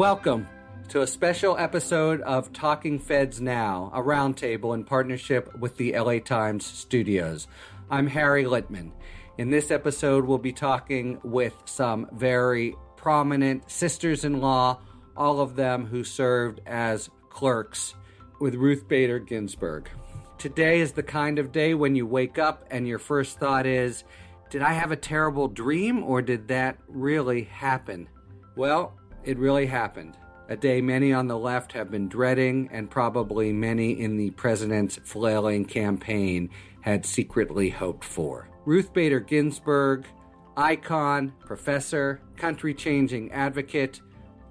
Welcome to a special episode of Talking Feds Now, a roundtable in partnership with the LA Times studios. I'm Harry Litman. In this episode, we'll be talking with some very prominent sisters in law, all of them who served as clerks with Ruth Bader Ginsburg. Today is the kind of day when you wake up and your first thought is, Did I have a terrible dream or did that really happen? Well, it really happened. A day many on the left have been dreading, and probably many in the president's flailing campaign had secretly hoped for. Ruth Bader Ginsburg, icon, professor, country changing advocate,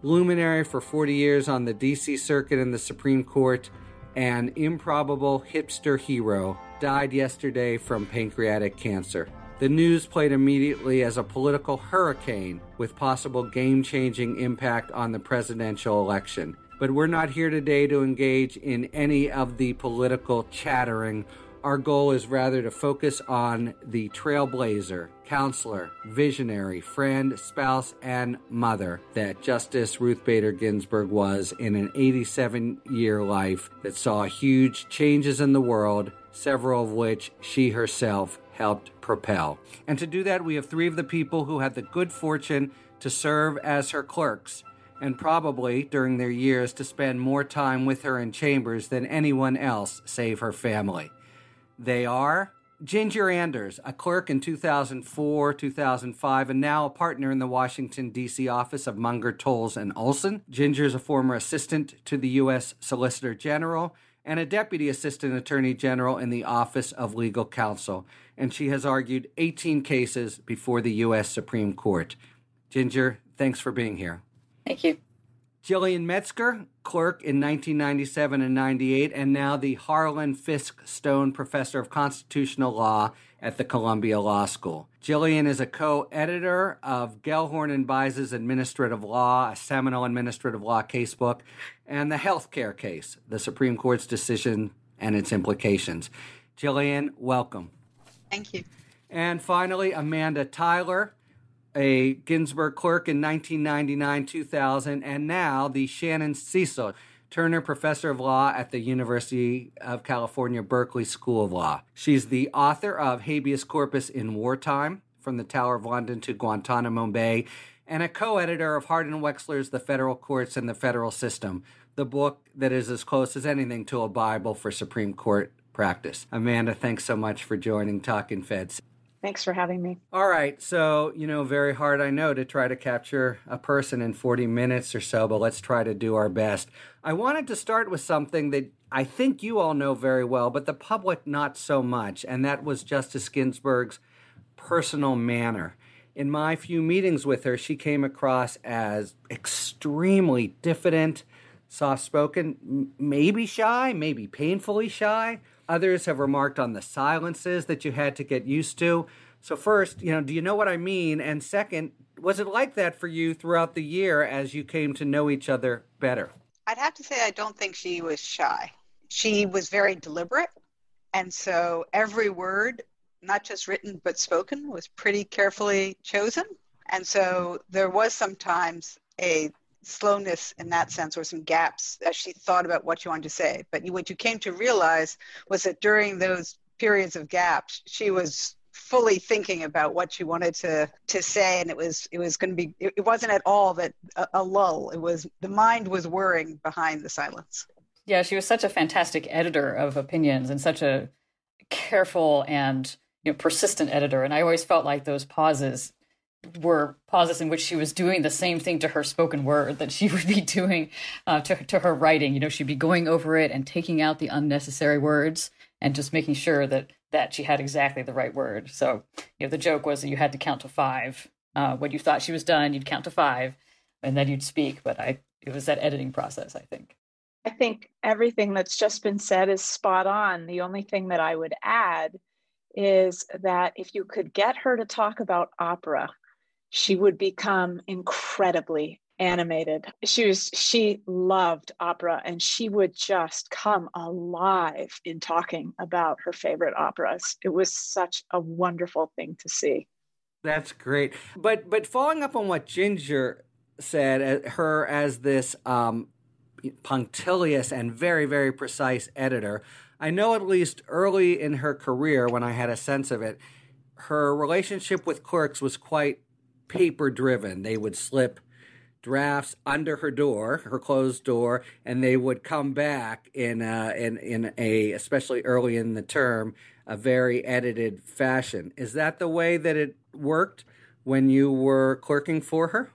luminary for 40 years on the DC Circuit and the Supreme Court, and improbable hipster hero, died yesterday from pancreatic cancer. The news played immediately as a political hurricane with possible game changing impact on the presidential election. But we're not here today to engage in any of the political chattering. Our goal is rather to focus on the trailblazer, counselor, visionary, friend, spouse, and mother that Justice Ruth Bader Ginsburg was in an 87 year life that saw huge changes in the world, several of which she herself helped propel. And to do that, we have three of the people who had the good fortune to serve as her clerks, and probably during their years to spend more time with her in chambers than anyone else save her family. They are Ginger Anders, a clerk in 2004, 2005, and now a partner in the Washington, D.C. office of Munger, Tolles, and Olson. Ginger is a former assistant to the U.S. Solicitor General and a deputy assistant attorney general in the Office of Legal Counsel and she has argued 18 cases before the U.S. Supreme Court. Ginger, thanks for being here. Thank you. Jillian Metzger, clerk in 1997 and 98, and now the Harlan Fiske Stone Professor of Constitutional Law at the Columbia Law School. Jillian is a co-editor of Gellhorn and Byse's Administrative Law, a seminal administrative law casebook, and the healthcare case, the Supreme Court's decision and its implications. Jillian, welcome. Thank you. And finally, Amanda Tyler, a Ginsburg clerk in 1999 2000, and now the Shannon Cecil Turner Professor of Law at the University of California, Berkeley School of Law. She's the author of Habeas Corpus in Wartime From the Tower of London to Guantanamo Bay, and a co editor of Hart and Wechsler's The Federal Courts and the Federal System, the book that is as close as anything to a Bible for Supreme Court practice. Amanda, thanks so much for joining Talking Feds. Thanks for having me. All right. So, you know, very hard, I know, to try to capture a person in 40 minutes or so, but let's try to do our best. I wanted to start with something that I think you all know very well, but the public not so much, and that was Justice Ginsburg's personal manner. In my few meetings with her, she came across as extremely diffident, soft spoken, maybe shy, maybe painfully shy. Others have remarked on the silences that you had to get used to. So, first, you know, do you know what I mean? And second, was it like that for you throughout the year as you came to know each other better? I'd have to say, I don't think she was shy. She was very deliberate. And so every word, not just written but spoken, was pretty carefully chosen. And so there was sometimes a slowness in that sense or some gaps as she thought about what she wanted to say. But what you came to realize was that during those periods of gaps, she was fully thinking about what she wanted to to say. And it was it was going to be it, wasn't at all that a, a lull. It was the mind was whirring behind the silence. Yeah she was such a fantastic editor of opinions and such a careful and you know persistent editor. And i always felt like those pauses were pauses in which she was doing the same thing to her spoken word that she would be doing uh, to, to her writing. You know, she'd be going over it and taking out the unnecessary words and just making sure that that she had exactly the right word. So, you know, the joke was that you had to count to five. Uh, when you thought she was done, you'd count to five, and then you'd speak. But I, it was that editing process, I think. I think everything that's just been said is spot on. The only thing that I would add is that if you could get her to talk about opera, she would become incredibly animated. She was she loved opera and she would just come alive in talking about her favorite operas. It was such a wonderful thing to see. That's great. But but following up on what Ginger said uh, her as this um, punctilious and very, very precise editor. I know at least early in her career, when I had a sense of it, her relationship with clerks was quite paper driven. They would slip drafts under her door, her closed door, and they would come back in a, in in a especially early in the term a very edited fashion. Is that the way that it worked when you were clerking for her?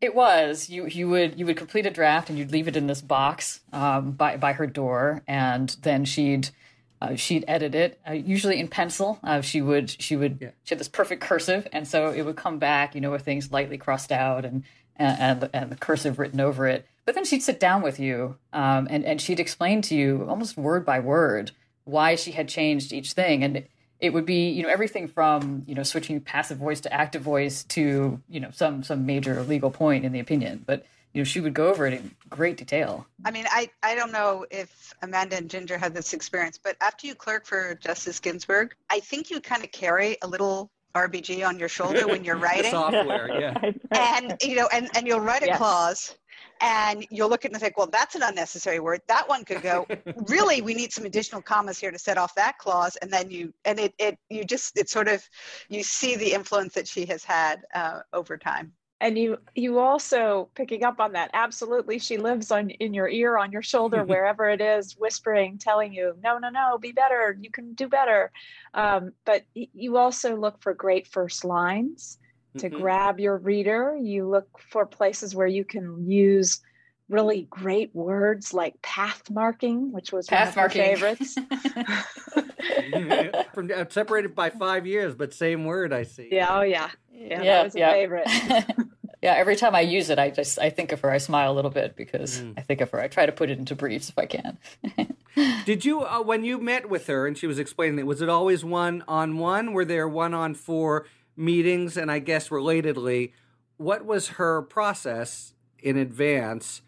It was you. You would you would complete a draft and you'd leave it in this box um, by by her door, and then she'd uh, she'd edit it uh, usually in pencil. Uh, she would she would yeah. she had this perfect cursive, and so it would come back, you know, with things lightly crossed out and and and, and the cursive written over it. But then she'd sit down with you, um, and and she'd explain to you almost word by word why she had changed each thing, and it would be you know everything from you know switching passive voice to active voice to you know some some major legal point in the opinion but you know she would go over it in great detail i mean i i don't know if amanda and ginger had this experience but after you clerk for justice ginsburg i think you kind of carry a little rbg on your shoulder when you're writing software yeah and you know and and you'll write a yes. clause and you'll look at it and think, well, that's an unnecessary word. That one could go. really, we need some additional commas here to set off that clause, and then you and it it you just it sort of you see the influence that she has had uh, over time. And you you also picking up on that. Absolutely, she lives on in your ear, on your shoulder, wherever it is, whispering, telling you, no, no, no, be better. You can do better. Um, but you also look for great first lines to mm-hmm. grab your reader. You look for places where you can use really great words like path marking, which was path one of marking. my favorites. From, uh, separated by five years, but same word. I see. Yeah. Oh, yeah. Yeah. yeah that was yeah. a favorite. yeah. Every time I use it, I just I think of her. I smile a little bit because mm. I think of her. I try to put it into briefs if I can. Did you, uh, when you met with her and she was explaining it, was it always one on one? Were there one on four? meetings? And I guess relatedly, what was her process in advance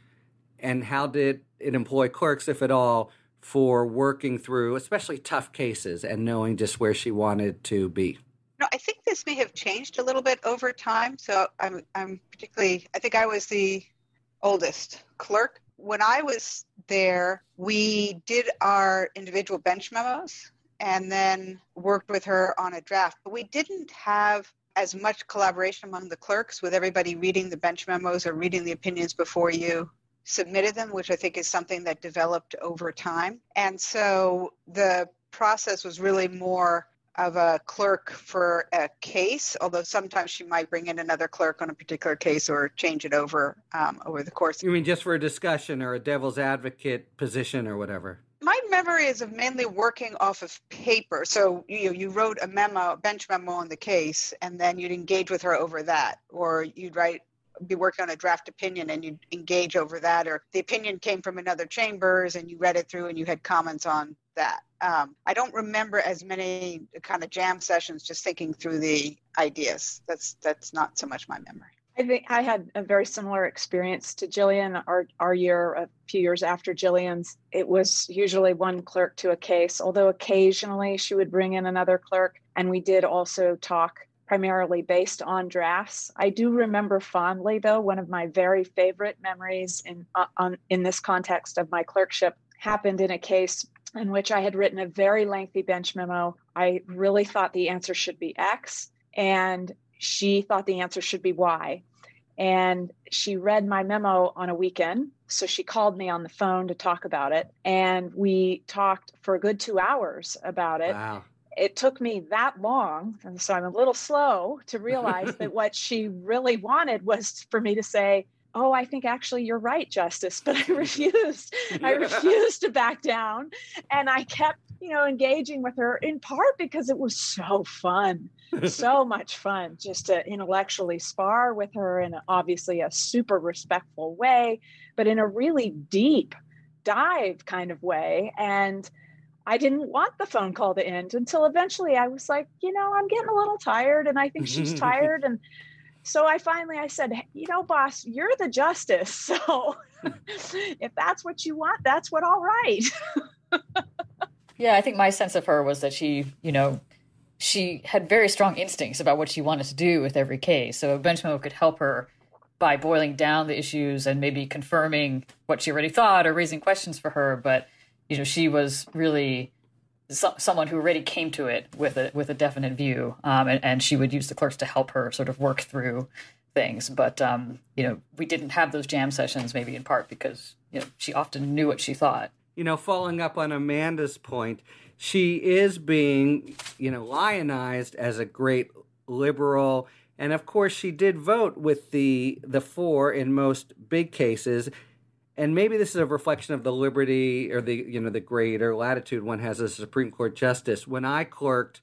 and how did it employ clerks, if at all, for working through especially tough cases and knowing just where she wanted to be? No, I think this may have changed a little bit over time. So I'm, I'm particularly, I think I was the oldest clerk. When I was there, we did our individual bench memos and then worked with her on a draft. But we didn't have as much collaboration among the clerks with everybody reading the bench memos or reading the opinions before you submitted them, which I think is something that developed over time. And so the process was really more of a clerk for a case, although sometimes she might bring in another clerk on a particular case or change it over um, over the course. You mean just for a discussion or a devil's advocate position or whatever? my memory is of mainly working off of paper. So you you wrote a memo, bench memo on the case, and then you'd engage with her over that, or you'd write be working on a draft opinion and you'd engage over that, or the opinion came from another chambers and you read it through and you had comments on that. Um, I don't remember as many kind of jam sessions just thinking through the ideas. That's that's not so much my memory. I think I had a very similar experience to Jillian. Our, our year, a few years after Jillian's, it was usually one clerk to a case, although occasionally she would bring in another clerk. And we did also talk primarily based on drafts. I do remember fondly, though, one of my very favorite memories in, uh, on, in this context of my clerkship happened in a case in which I had written a very lengthy bench memo. I really thought the answer should be X. And she thought the answer should be Y. And she read my memo on a weekend. So she called me on the phone to talk about it. And we talked for a good two hours about it. Wow. It took me that long. And so I'm a little slow to realize that what she really wanted was for me to say, Oh, I think actually you're right, Justice. But I refused. I refused to back down. And I kept you know, engaging with her in part because it was so fun, so much fun just to intellectually spar with her in obviously a super respectful way, but in a really deep dive kind of way. And I didn't want the phone call to end until eventually I was like, you know, I'm getting a little tired and I think she's tired. And so I finally I said, you know, boss, you're the justice. So if that's what you want, that's what I'll write. Yeah, I think my sense of her was that she, you know, she had very strong instincts about what she wanted to do with every case. So a bench could help her by boiling down the issues and maybe confirming what she already thought or raising questions for her. But you know, she was really so, someone who already came to it with a with a definite view, um, and, and she would use the clerks to help her sort of work through things. But um, you know, we didn't have those jam sessions, maybe in part because you know she often knew what she thought. You know, following up on Amanda's point, she is being you know lionized as a great liberal and of course she did vote with the the four in most big cases and maybe this is a reflection of the liberty or the you know the greater latitude one has as a Supreme Court justice. When I clerked,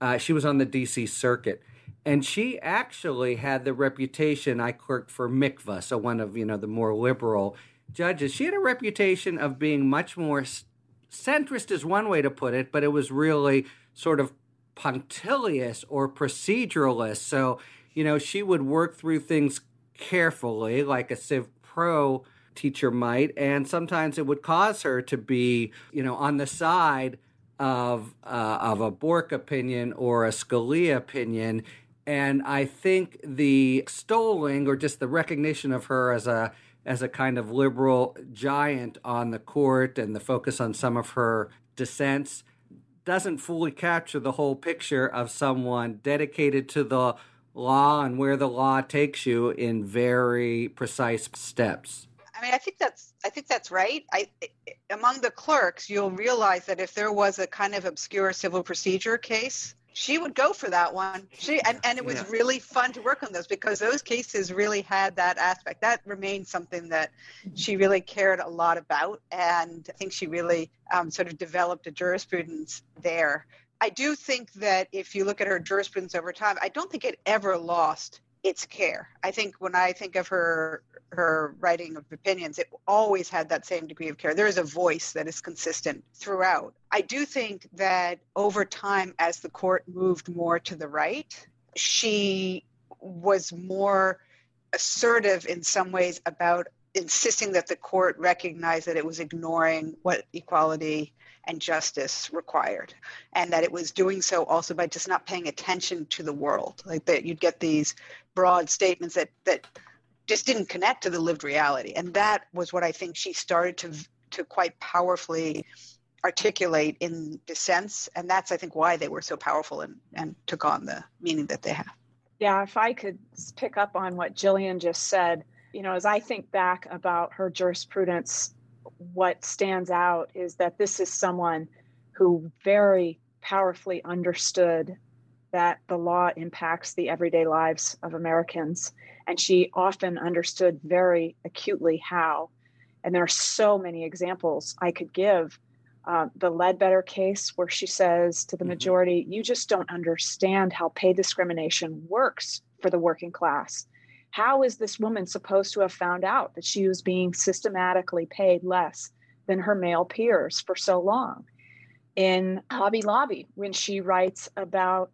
uh, she was on the D.C. Circuit, and she actually had the reputation. I clerked for Mikva, so one of you know the more liberal judges. She had a reputation of being much more centrist, is one way to put it, but it was really sort of punctilious or proceduralist. So you know she would work through things carefully, like a Civ Pro teacher might, and sometimes it would cause her to be, you know, on the side of uh, of a Bork opinion or a Scalia opinion. And I think the extolling or just the recognition of her as a as a kind of liberal giant on the court and the focus on some of her dissents doesn't fully capture the whole picture of someone dedicated to the law and where the law takes you in very precise steps. I mean, I think that's I think that's right. I among the clerks, you'll realize that if there was a kind of obscure civil procedure case, she would go for that one. She and, and it was yeah. really fun to work on those because those cases really had that aspect. That remained something that she really cared a lot about, and I think she really um, sort of developed a jurisprudence there. I do think that if you look at her jurisprudence over time, I don't think it ever lost its care. I think when I think of her her writing of opinions, it always had that same degree of care. There is a voice that is consistent throughout. I do think that over time, as the court moved more to the right, she was more assertive in some ways about insisting that the court recognize that it was ignoring what equality and justice required and that it was doing so also by just not paying attention to the world. Like that you'd get these broad statements that that just didn't connect to the lived reality. And that was what i think she started to to quite powerfully articulate in dissents. And that's i think why they were so powerful and and took on the meaning that they have. Yeah if i could pick up on what jillian just said you know as i think back about her jurisprudence what stands out is that this is someone who very powerfully understood that the law impacts the everyday lives of Americans. And she often understood very acutely how. And there are so many examples I could give. Uh, the Ledbetter case, where she says to the mm-hmm. majority, You just don't understand how pay discrimination works for the working class. How is this woman supposed to have found out that she was being systematically paid less than her male peers for so long? In Hobby Lobby, when she writes about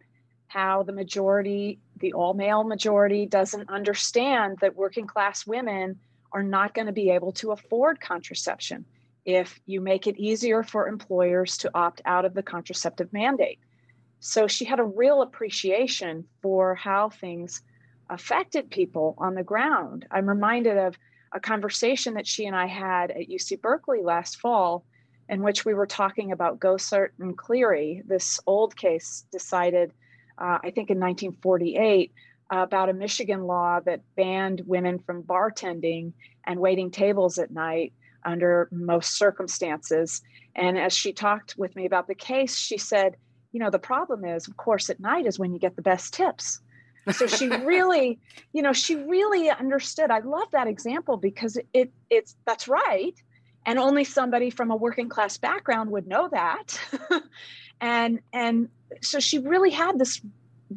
how the majority, the all male majority, doesn't understand that working class women are not going to be able to afford contraception if you make it easier for employers to opt out of the contraceptive mandate. So she had a real appreciation for how things affected people on the ground. I'm reminded of a conversation that she and I had at UC Berkeley last fall, in which we were talking about Goesaert and Cleary, this old case decided uh, I think in 1948, uh, about a Michigan law that banned women from bartending and waiting tables at night under most circumstances. And as she talked with me about the case, she said, you know, the problem is, of course, at night is when you get the best tips. So she really, you know, she really understood. I love that example because it it's that's right. And only somebody from a working class background would know that. and and so she really had this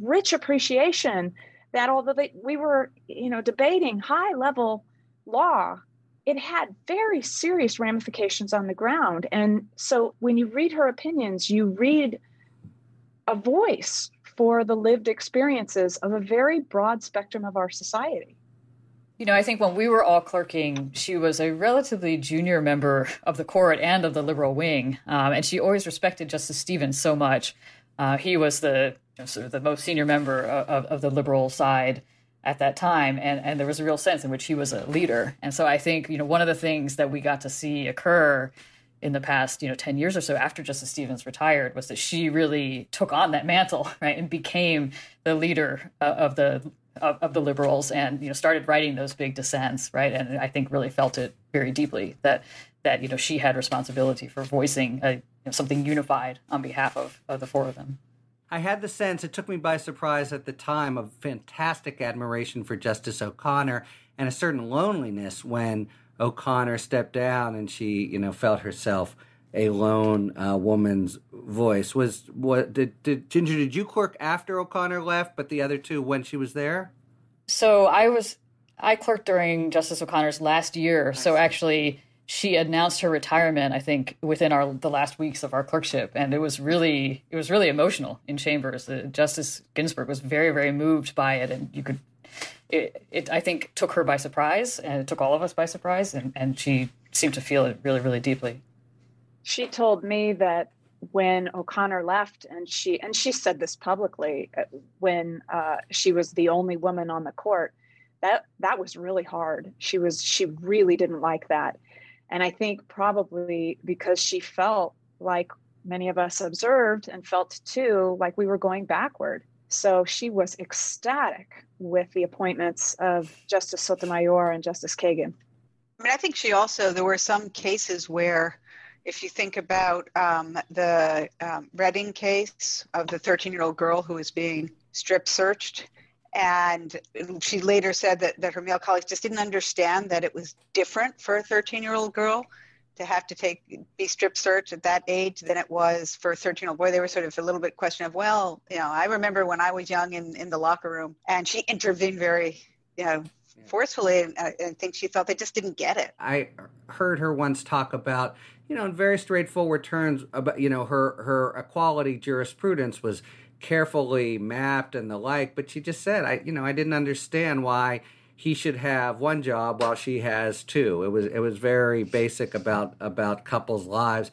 rich appreciation that although they, we were you know debating high level law it had very serious ramifications on the ground and so when you read her opinions you read a voice for the lived experiences of a very broad spectrum of our society you know, I think when we were all clerking, she was a relatively junior member of the court and of the liberal wing, um, and she always respected Justice Stevens so much. Uh, he was the you know, sort of the most senior member of, of, the liberal side, at that time and and there was a real sense in which he was a leader and so i think you know one of the things that we got to see occur in the past you know 10 years or so after justice stevens retired was that she really took on that mantle right and became the leader uh, of the of, of, the liberals and you know started writing those big dissents right? And i think really felt it very deeply that that you know she had responsibility for voicing a, you know, something unified on behalf of, of the four of them. I had the sense, it took me by surprise at the time, of fantastic admiration for Justice O'Connor and a certain loneliness when O'Connor stepped down and she, you know, felt herself a lone uh, woman's voice. Was what did, did Ginger? Did you clerk after O'Connor left, but the other two when she was there? So I was I clerked during Justice O'Connor's last year. So actually, she announced her retirement i think within our the last weeks of our clerkship and it was really it was really emotional in chambers uh, justice ginsburg was very very moved by it and you could it, it i think took her by surprise and it took all of us by surprise and, and she seemed to feel it really really deeply. She told me that when o'connor left and she and she said this publicly uh, when uh, she was the only woman on the court that that was really hard. She was she really didn't like that. And I think probably because she felt like many of us observed and felt too like we were going backward. So she was ecstatic with the appointments of Justice Sotomayor and Justice Kagan. I mean, I think she also, there were some cases where, if you think about um, the um, Redding case of the 13 year old girl who was being strip searched, and she later said that, that her male colleagues just didn't understand that it was different for a 13 year old girl to have to take be strip searched at that age than it was for a 13 year old boy they were sort of a little bit question of well you know i remember when i was young in, in the locker room and she intervened very you know forcefully and i think she thought they just didn't get it. I heard her once talk about you know in very straightforward terms about you know her her equality jurisprudence was carefully mapped and the like but she just said i you know i didn't understand why he should have one job while she has two. It was it was very basic about about couples lives.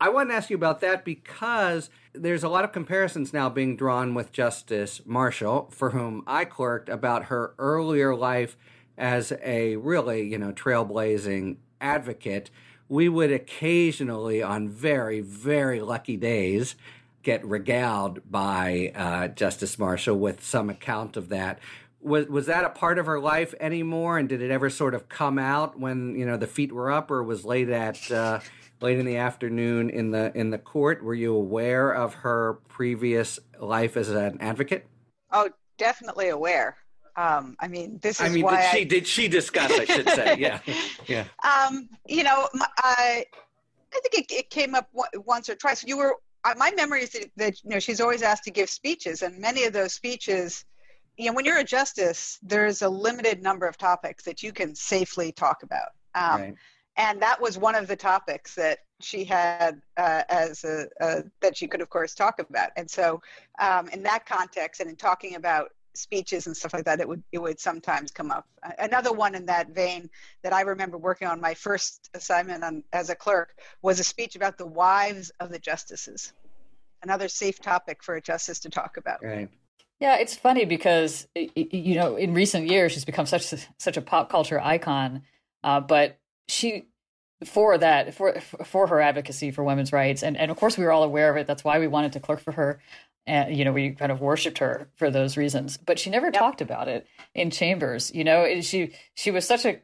I want to ask you about that because there's a lot of comparisons now being drawn with justice marshall for whom i clerked about her earlier life as a really you know trailblazing advocate. We would occasionally on very very lucky days get regaled by uh, Justice Marshall with some account of that. Was was that a part of her life anymore? And did it ever sort of come out when you know the feet were up, or was late at uh, late in the afternoon in the in the court? Were you aware of her previous life as an advocate? Oh, definitely aware. Um, I mean, this is I mean, why did she I... did she discuss? I should say, yeah, yeah. Um, you know, I I think it, it came up once or twice. You were my memory is that, that, you know she's always asked to give speeches, and many of those speeches, you know, when you're a justice, there's a limited number of topics that you can safely talk about. Um, right. And that was one of the topics that she had uh, as a, a, that she could, of course, talk about. And so, um, in that context, and in talking about speeches and stuff like that, it would it would sometimes come up. Another one in that vein that I remember working on my first assignment on, as a clerk was a speech about the wives of the justices. Another safe topic for a justice to talk about. Right. Yeah, it's funny because you know in recent years she's become such a, such a pop culture icon, uh, but she for that for for her advocacy for women's rights and and of course we were all aware of it. That's why we wanted to clerk for her and you know we kind of worshipped her for those reasons but she never yep. talked about it in chambers you know she she was such a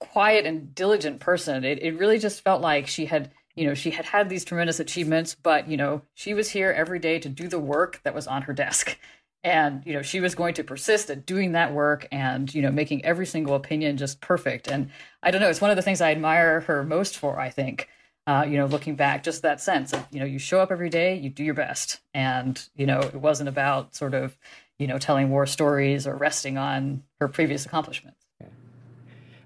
quiet and diligent person it, it really just felt like she had you know she had had these tremendous achievements but you know she was here every day to do the work that was on her desk and you know she was going to persist at doing that work and you know making every single opinion just perfect and i don't know it's one of the things i admire her most for i think uh, you know, looking back, just that sense of, you know, you show up every day, you do your best. And, you know, it wasn't about sort of, you know, telling war stories or resting on her previous accomplishments.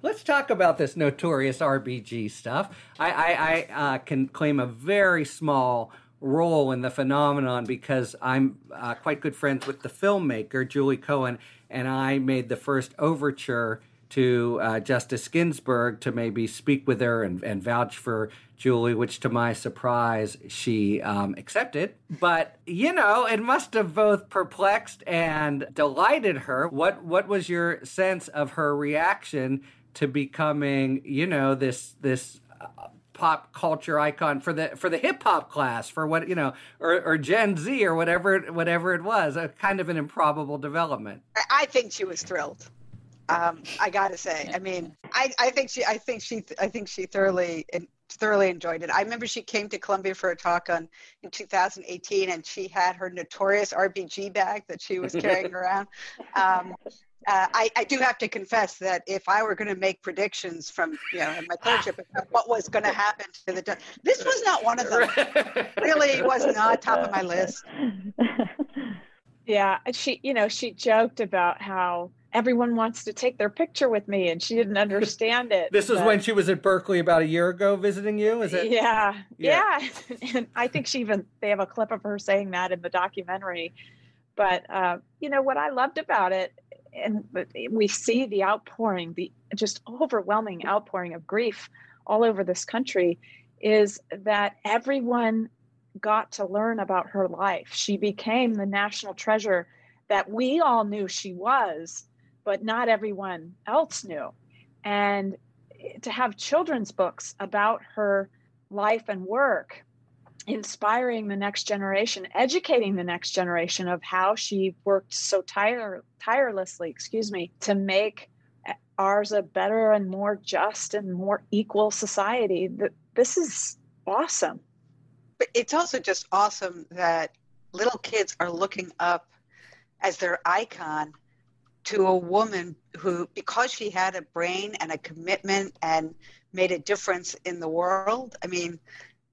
Let's talk about this notorious RBG stuff. I, I, I uh, can claim a very small role in the phenomenon because I'm uh, quite good friends with the filmmaker, Julie Cohen, and I made the first overture to uh, Justice Ginsburg to maybe speak with her and, and vouch for Julie, which to my surprise, she um, accepted. But, you know, it must have both perplexed and delighted her. What, what was your sense of her reaction to becoming, you know, this, this uh, pop culture icon for the for the hip hop class for what you know or, or Gen Z or whatever whatever it was a kind of an improbable development. I think she was thrilled. Um, I gotta say, I mean, I, I think she, I think she, I think she thoroughly, thoroughly enjoyed it. I remember she came to Columbia for a talk on in 2018, and she had her notorious RBG bag that she was carrying around. Um, uh, I, I, do have to confess that if I were going to make predictions from you know my clerkship what was going to happen to the this was not one of them. really was not top of my list. Yeah, she you know she joked about how everyone wants to take their picture with me and she didn't understand it this was but... when she was at berkeley about a year ago visiting you is it yeah yeah, yeah. and i think she even they have a clip of her saying that in the documentary but uh, you know what i loved about it and we see the outpouring the just overwhelming outpouring of grief all over this country is that everyone got to learn about her life she became the national treasure that we all knew she was but not everyone else knew. And to have children's books about her life and work, inspiring the next generation, educating the next generation of how she worked so tire, tirelessly, excuse me, to make ours a better and more just and more equal society. This is awesome. But it's also just awesome that little kids are looking up as their icon to a woman who, because she had a brain and a commitment and made a difference in the world, I mean,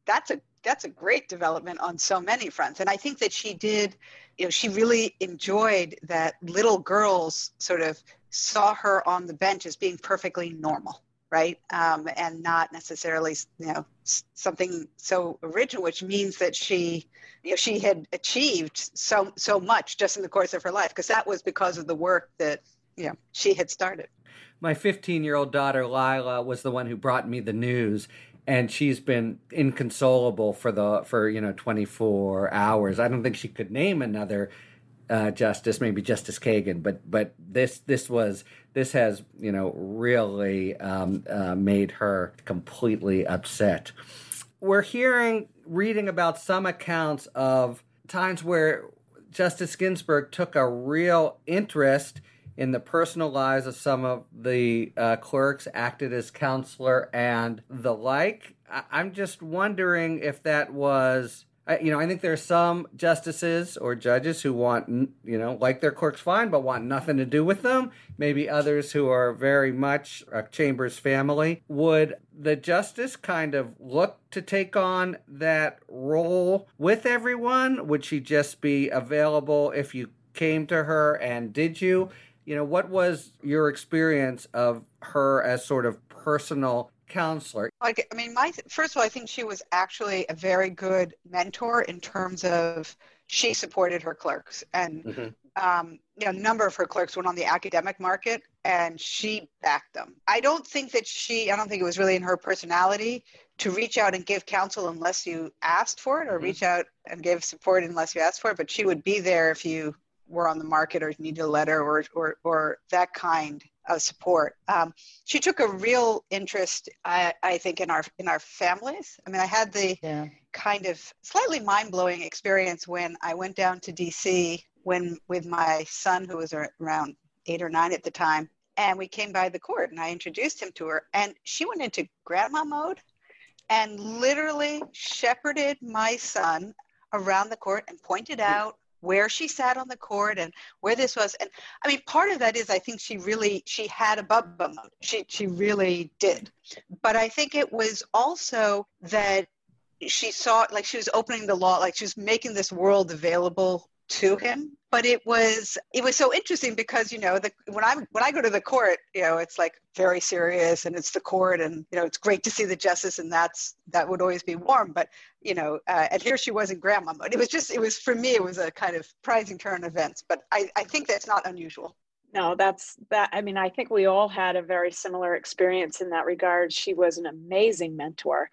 that's a that's a great development on so many fronts. And I think that she did, you know, she really enjoyed that little girls sort of saw her on the bench as being perfectly normal right? Um, and not necessarily, you know, something so original, which means that she, you know, she had achieved so so much just in the course of her life, because that was because of the work that you know she had started. My 15 year old daughter Lila was the one who brought me the news, and she's been inconsolable for the for you know 24 hours. I don't think she could name another uh, justice, maybe Justice Kagan, but but this this was this has you know really um, uh, made her completely upset. We're hearing, reading about some accounts of times where Justice Ginsburg took a real interest in the personal lives of some of the uh, clerks, acted as counselor, and the like. I- I'm just wondering if that was I, you know, I think there are some justices or judges who want, you know, like their clerks fine, but want nothing to do with them. Maybe others who are very much a Chambers family. Would the justice kind of look to take on that role with everyone? Would she just be available if you came to her and did you? You know, what was your experience of her as sort of personal counselor? I mean, my first of all, I think she was actually a very good mentor in terms of she supported her clerks, and mm-hmm. um, you know, a number of her clerks went on the academic market, and she backed them. I don't think that she, I don't think it was really in her personality to reach out and give counsel unless you asked for it, or mm-hmm. reach out and give support unless you asked for it. But she would be there if you were on the market or needed a letter or or or that kind of support. Um, she took a real interest, I, I, think, in our in our families. I mean, I had the yeah. kind of slightly mind blowing experience when I went down to D.C. when with my son, who was around eight or nine at the time, and we came by the court, and I introduced him to her, and she went into grandma mode, and literally shepherded my son around the court and pointed out where she sat on the court and where this was. And i mean part of that is i think she really she had a bubba mode. She she really did. But i think it was also that she saw like she was opening the law like she was making this world available to him but it was it was so interesting because you know the when i when i go to the court you know it's like very serious and it's the court and you know it's great to see the justice and that's that would always be warm but you know uh, and here she was in grandma mode it was just it was for me it was a kind of surprising turn of events but i i think that's not unusual No, that's that. I mean, I think we all had a very similar experience in that regard. She was an amazing mentor.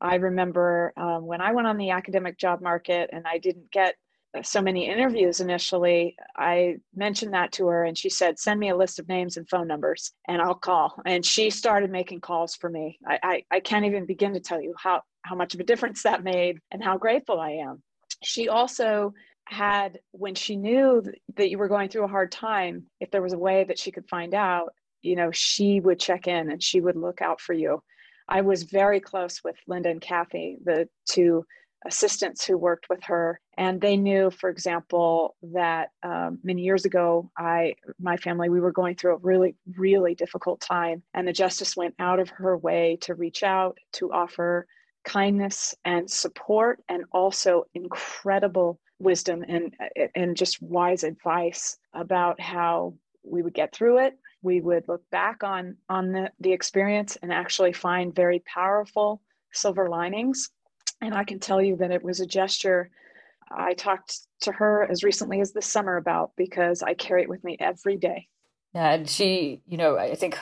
I remember um, when I went on the academic job market and I didn't get Uh, so many interviews initially, I mentioned that to her and she said, Send me a list of names and phone numbers and I'll call. And she started making calls for me. I, I, I can't even begin to tell you how, how much of a difference that made and how grateful I am. She also had, when she knew that you were going through a hard time, if there was a way that she could find out, you know, she would check in and she would look out for you. I was very close with Linda and Kathy, the two assistants who worked with her. And they knew for example that um, many years ago i my family we were going through a really really difficult time and the justice went out of her way to reach out to offer kindness and support and also incredible wisdom and and just wise advice about how we would get through it. We would look back on on the, the experience and actually find very powerful silver linings and I can tell you that it was a gesture I talked to her as recently as this summer about because I carry it with me every day. Yeah, and she, you know, I think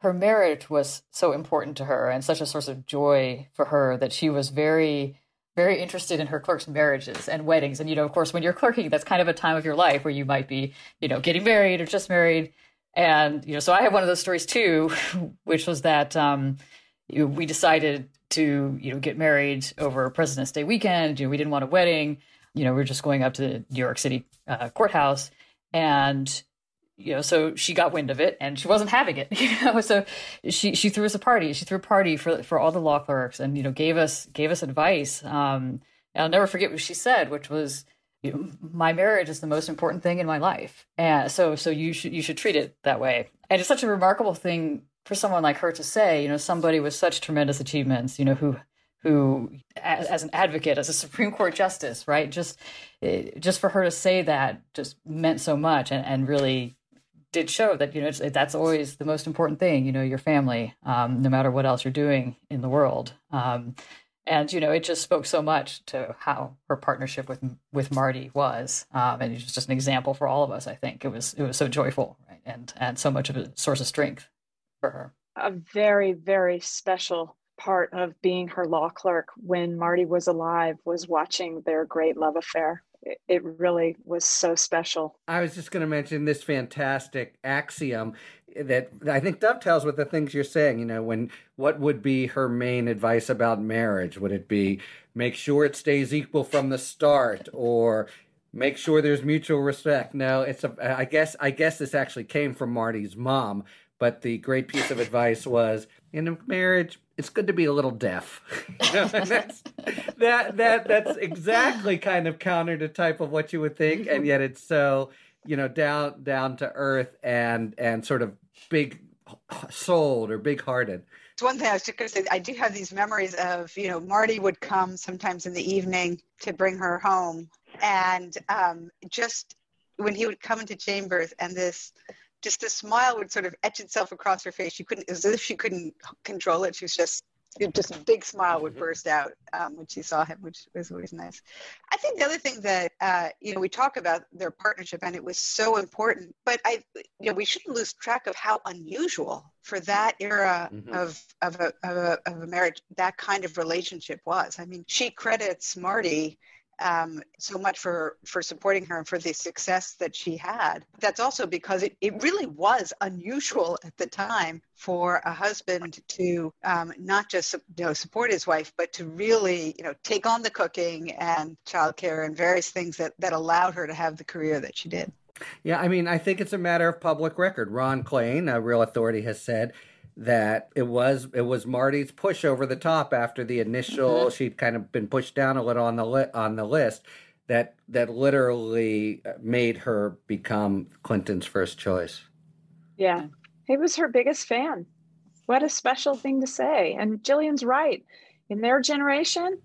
her marriage was so important to her and such a source of joy for her that she was very very interested in her clerks' marriages and weddings. And you know, of course, when you're clerking, that's kind of a time of your life where you might be, you know, getting married or just married. And you know, so I have one of those stories too, which was that um, we decided to you know get married over President's Day weekend. You know, we didn't want a wedding. You know, we were just going up to the New York City uh, courthouse, and you know, so she got wind of it, and she wasn't having it. You know, so she she threw us a party. She threw a party for for all the law clerks, and you know, gave us gave us advice. Um, I'll never forget what she said, which was. You know, my marriage is the most important thing in my life, and so so you should you should treat it that way. And it's such a remarkable thing for someone like her to say, you know, somebody with such tremendous achievements, you know, who who as, as, an advocate as a supreme court justice right? Just eh, just for her to say that just meant so much and, and really did show that you know that's always the most important thing you know your family um, no matter what else you're doing in the world. Um, and you know it just spoke so much to how her partnership with with marty was um, and it was just an example for all of us i think. It was it was so joyful right? And and so much of a source of strength for her. A very, very special part of being her law clerk when Marty was alive was watching their great love affair. It, really was so special. I was just going to mention this fantastic axiom that I think dovetails with the things you're saying. You know, when what would be her main advice about marriage? Would it be make sure it stays equal from the start, or make sure there's mutual respect? No, it's a. I guess I guess this actually came from Marty's mom, but the great piece of advice was in a marriage, it's good to be a little deaf. that's, that that that's exactly kind of counter to type of what you would think, and yet it's so you know down down to earth and and sort of big souled or big hearted. It's one thing I was just going to say. I do have these memories of you know Marty would come sometimes in the evening to bring her home, and um, just when he would come into chambers and this just a smile would sort of etch itself across her face. She couldn't, as if she couldn't control it. She was just, just a big smile would mm-hmm. burst out um, when she saw him, which was always nice. I think the other thing that, uh, you know, we talk about their partnership and it was so important, but I, you know, we shouldn't lose track of how unusual for that era mm-hmm. of, of, a, of, a, of a marriage, that kind of relationship was. I mean, she credits Marty um, so much for for supporting her and for the success that she had. That's also because it, it really was unusual at the time for a husband to um, not just you know support his wife, but to really you know take on the cooking and childcare and various things that that allowed her to have the career that she did. Yeah, I mean, I think it's a matter of public record. Ron Klain, a real authority, has said that it was it was Marty's push over the top after the initial mm-hmm. she'd kind of been pushed down a little on the li- on the list that that literally made her become Clinton's first choice. Yeah. He was her biggest fan. What a special thing to say. And Jillian's right. In their generation,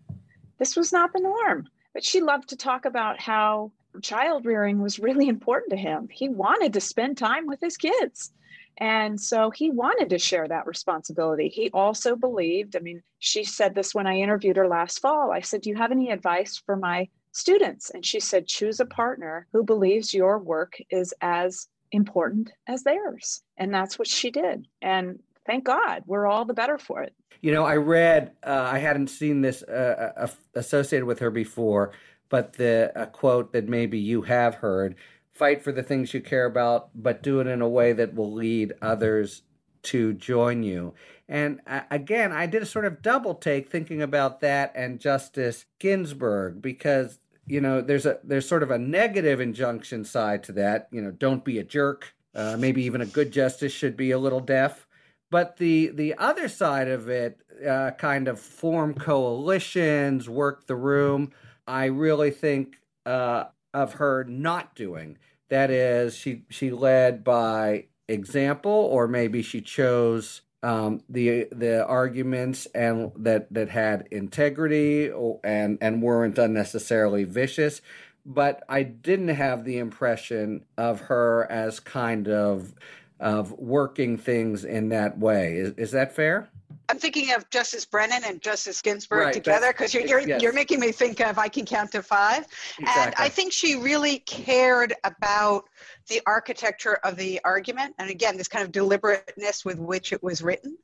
this was not the norm. But she loved to talk about how child rearing was really important to him. He wanted to spend time with his kids. And so he wanted to share that responsibility. He also believed, I mean, she said this when I interviewed her last fall. I said, Do you have any advice for my students? And she said, Choose a partner who believes your work is as important as theirs. And that's what she did. And thank God, we're all the better for it. You know, I read, uh, I hadn't seen this uh, uh, associated with her before, but the a quote that maybe you have heard fight for the things you care about, but do it in a way that will lead others to join you. And uh, again, I did a sort of double take thinking about that and Justice Ginsburg because you know there's a there's sort of a negative injunction side to that. You know, don't be a jerk. Uh, maybe even a good justice should be a little deaf. But the the other side of it, uh, kind of form coalitions, work the room. I really think uh, of her not doing. That is, she she led by example, or maybe she chose um, the the arguments and that that had integrity and and weren't unnecessarily vicious. But I didn't have the impression of her as kind of of working things in that way. Is, is that fair? I'm thinking of Justice Brennan and Justice Ginsburg right, together because you're you're, yes. you're making me think of I can count to five, exactly. and I think she really cared about the architecture of the argument, and again, this kind of deliberateness with which it was written.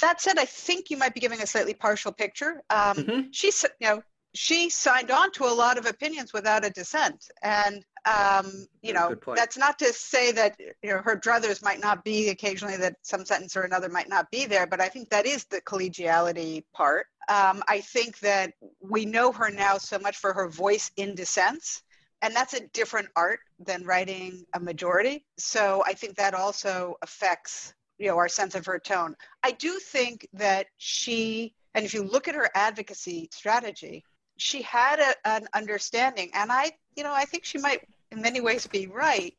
That said, I think you might be giving a slightly partial picture. Um, mm-hmm. She, you know, she signed on to a lot of opinions without a dissent, and um, you know, that's not to say that you know her druthers might not be occasionally that some sentence or another might not be there, but I think that is the collegiality part. Um, I think that we know her now so much for her voice in dissents, and that's a different art than writing a majority. So I think that also affects you know our sense of her tone. I do think that she, and if you look at her advocacy strategy, she had a, an understanding, and I you know, I think she might in many ways be right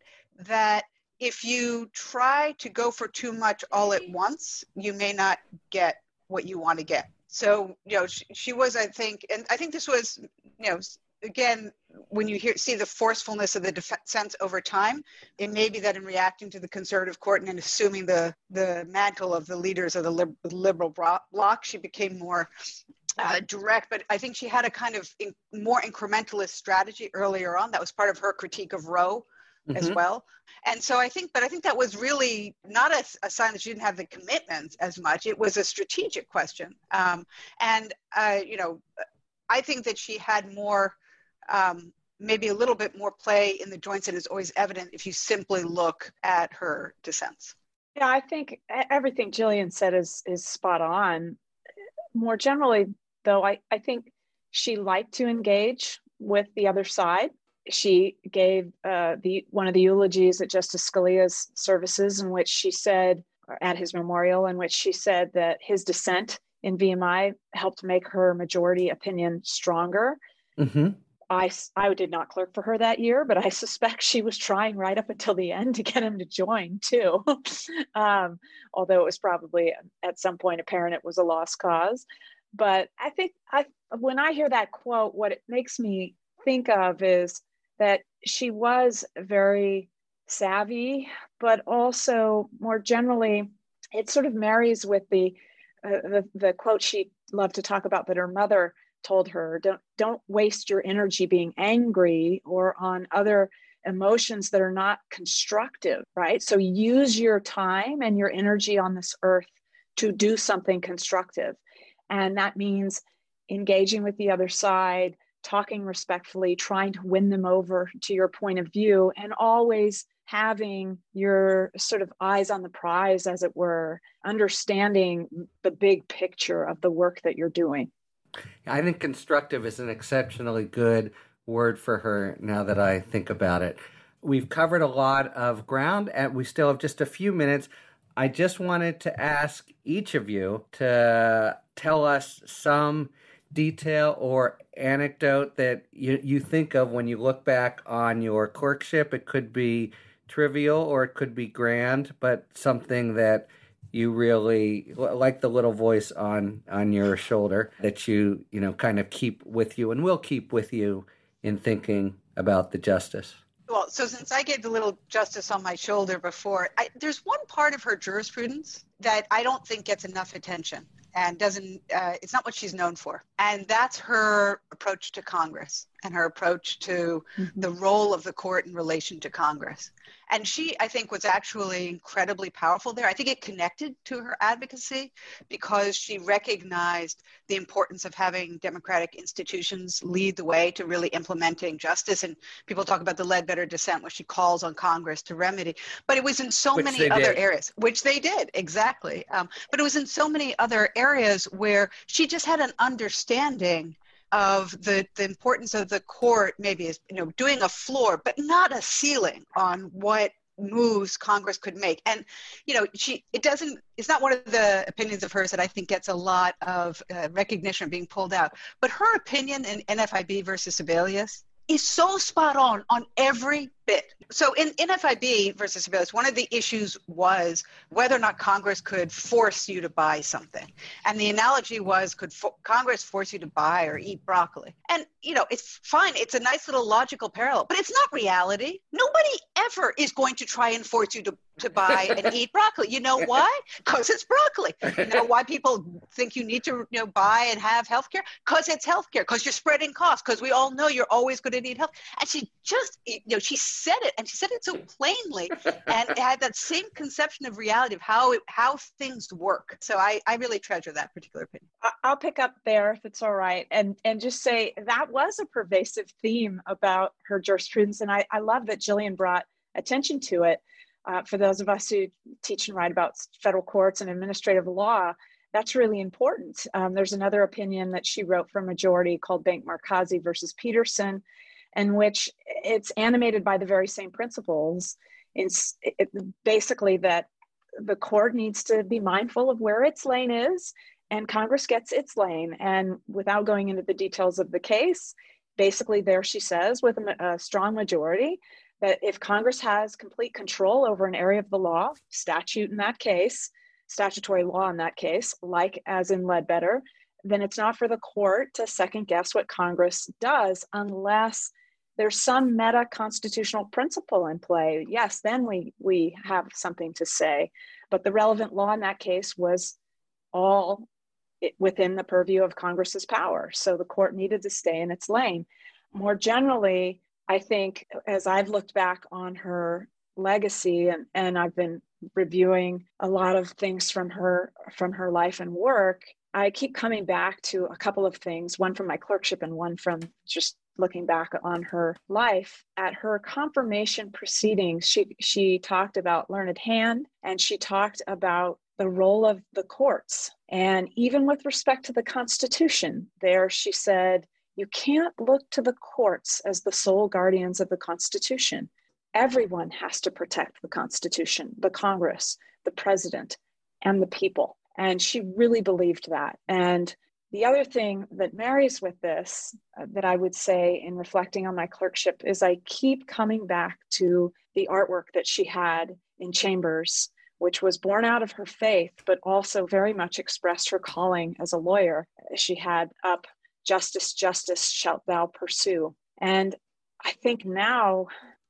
that if you try to go for too much all at once, you may not get what you want to get. So, you know, she, she was, I think, and I think this was, you know, again, when you hear see the forcefulness of the defense over time, it may be that in reacting to the conservative court and in assuming the the mantle of the leaders of the liberal bloc, she became more uh, direct, but I think she had a kind of in, more incrementalist strategy earlier on. That was part of her critique of Roe mm-hmm. as well. And so I think, but I think that was really not a, a, sign that she didn't have the commitment as much. It was a strategic question. Um, and, uh, you know, I think that she had more, um, maybe a little bit more play in the joints than is always evident if you simply look at her dissents. Yeah, I think everything Gillian said is is spot on. More generally, though I, I think she liked to engage with the other side. She gave uh, the one of the eulogies at Justice Scalia's services, in which she said, at his memorial, in which she said that his dissent in VMI helped make her majority opinion stronger. Mm-hmm. I, I did not clerk for her that year, but I suspect she was trying right up until the end to get him to join too. um, although it was probably at some point apparent it was a lost cause but I think I when I hear that quote, what it makes me think of is that she was very savvy, but also more generally, it sort of marries with the uh, the, the quote she loved to talk about that her mother told her don't don't waste your energy being angry or on other emotions that are not constructive right so use your time and your energy on this earth to do something constructive and that means engaging with the other side, talking respectfully, trying to win them over to your point of view, and always having your sort of eyes on the prize, as it were, understanding the big picture of the work that you're doing. I think constructive is an exceptionally good word for her now that I think about it. We've covered a lot of ground and we still have just a few minutes. I just wanted to ask each of you to tell us some detail or anecdote that you, you think of when you look back on your clerkship. It could be trivial or it could be grand, but something that you really like the little voice on on your shoulder that you you know kind of keep with you and will keep with you in thinking about the justice well, so since I gave the little justice on my shoulder before, I, there's one part of her jurisprudence that I don't think gets enough attention and doesn't, uh, it's not what she's known for. And that's her approach to Congress. And her approach to mm-hmm. the role of the court in relation to Congress. And she, I think, was actually incredibly powerful there. I think it connected to her advocacy because she recognized the importance of having democratic institutions lead the way to really implementing justice. And people talk about the Ledbetter dissent, which she calls on Congress to remedy. But it was in so which many other did. areas, which they did, exactly. Um, but it was in so many other areas where she just had an understanding of the, the importance of the court maybe is you know doing a floor but not a ceiling on what moves congress could make. And you know she it doesn't it's not one of the opinions of hers that i think gets a lot of uh, recognition being pulled out. But her opinion in nfib versus sebelius is so spot on on every bit. So in NFIB versus Sebelius, one of the issues was whether or not Congress could force you to buy something. And the analogy was could fo- Congress force you to buy or eat broccoli? And, you know, it's fine. It's a nice little logical parallel, but it's not reality. Nobody ever is going to try and force you to, to buy and eat broccoli. You know why? Because it's broccoli. You know why people think you need to, you know, buy and have health care? Because it's health care, because you're spreading costs, because we all know you're always going to need health. And she just, you know, she said it and she said it so plainly and had that same conception of reality of how it, how things work. So I, I really treasure that particular opinion. I'll pick up there if it's all right and and just say that was a pervasive theme about her jurisprudence and i, I love that gillian brought attention to it. Uh, for those of us who teach and write about federal courts and administrative law that's really important. Um, there's another opinion that she wrote for majority called Bank Markazi versus Peterson, in which it's animated by the very same principles. It's it, basically that the court needs to be mindful of where its lane is, and Congress gets its lane. And without going into the details of the case, basically, there she says, with a, a strong majority, that if Congress has complete control over an area of the law, statute in that case, statutory law in that case, like as in Ledbetter, then it's not for the court to second guess what Congress does unless there's some meta constitutional principle in play, yes, then we we have something to say. But the relevant law in that case was all within the purview of Congress's power. So the court needed to stay in its lane. More generally, I think as I've looked back on her legacy and, and I've been reviewing a lot of things from her from her life and work, I keep coming back to a couple of things, one from my clerkship and one from just looking back on her life at her confirmation proceedings she she talked about learned hand and she talked about the role of the courts. And even with respect to the constitution there she said you can't look to the courts as the sole guardians of the constitution. Everyone has to protect the constitution the congress the president and the people. And she really believed that. And the other thing that marries with this uh, that I would say in reflecting on my clerkship is I keep coming back to the artwork that she had in Chambers, which was born out of her faith, but also very much expressed her calling as a lawyer. She had up, Justice, justice shalt thou pursue. And I think now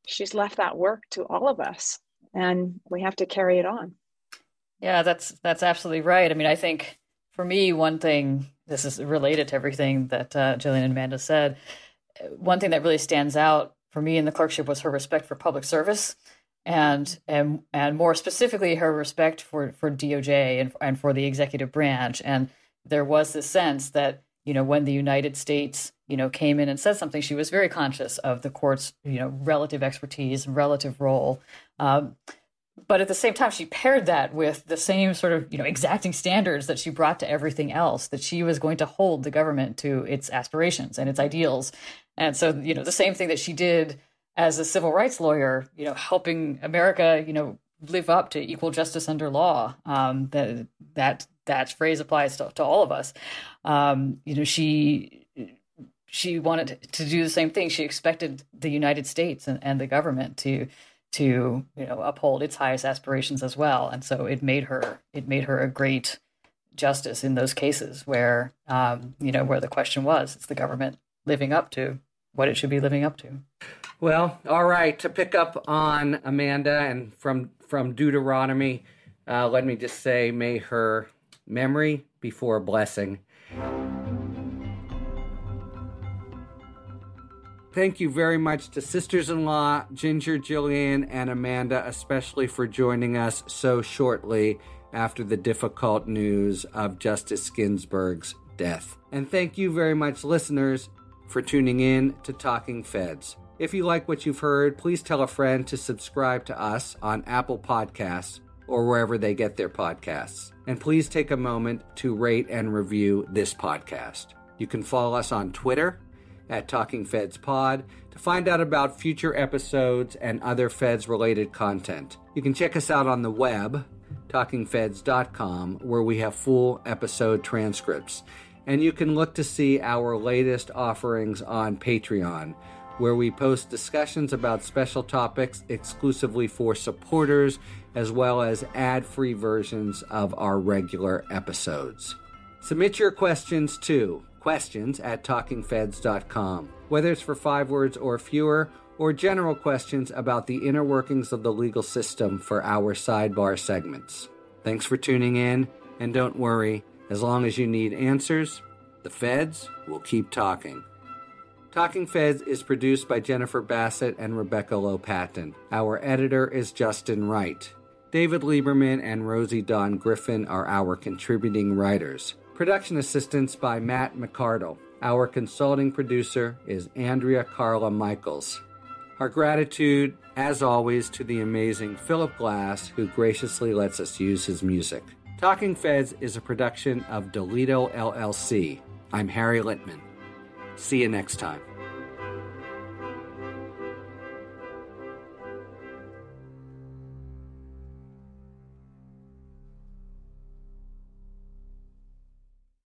she's left that work to all of us, and we have to carry it on. Yeah, that's that's absolutely right. I mean, I think for me, one thing this is related to everything that uh, Gillian and Amanda said. One thing that really stands out for me in the clerkship was her respect for public service, and and and more specifically, her respect for for DOJ and and for the executive branch. And there was this sense that you know when the United States you know came in and said something, she was very conscious of the court's you know relative expertise and relative role. Um, but at the same time she paired that with the same sort of you know exacting standards that she brought to everything else that she was going to hold the government to its aspirations and its ideals. And so you know the same thing that she did as a civil rights lawyer you know helping america you know live up to equal justice under law um, that that that phrase applies to, to all of us. Um, you know she she wanted to do the same thing. She expected the united states and, and the government to to you know uphold its highest aspirations as well. And so it made her it made her a great justice in those cases where um, you know where the question was is the government living up to what it should be living up to? Well all right to pick up on amanda and from from deuteronomy uh, let me just say may her memory be for a blessing Thank you very much to sisters in law, Ginger, Gillian, and Amanda, especially for joining us so shortly after the difficult news of Justice Ginsburg's death. And thank you very much, listeners, for tuning in to Talking Feds. If you like what you've heard, please tell a friend to subscribe to us on Apple Podcasts or wherever they get their podcasts. And please take a moment to rate and review this podcast. You can follow us on Twitter at Talking Feds Pod to find out about future episodes and other Feds related content. You can check us out on the web, talkingfeds.com, where we have full episode transcripts. And you can look to see our latest offerings on Patreon, where we post discussions about special topics exclusively for supporters, as well as ad free versions of our regular episodes. Submit your questions to questions at talkingfeds.com, whether it's for five words or fewer, or general questions about the inner workings of the legal system for our sidebar segments. Thanks for tuning in, and don't worry, as long as you need answers, the feds will keep talking. Talking Feds is produced by Jennifer Bassett and Rebecca Lopatin. Our editor is Justin Wright. David Lieberman and Rosie Don Griffin are our contributing writers. Production assistance by Matt McCardle. Our consulting producer is Andrea Carla Michaels. Our gratitude, as always, to the amazing Philip Glass, who graciously lets us use his music. Talking Feds is a production of Delito LLC. I'm Harry Litman. See you next time.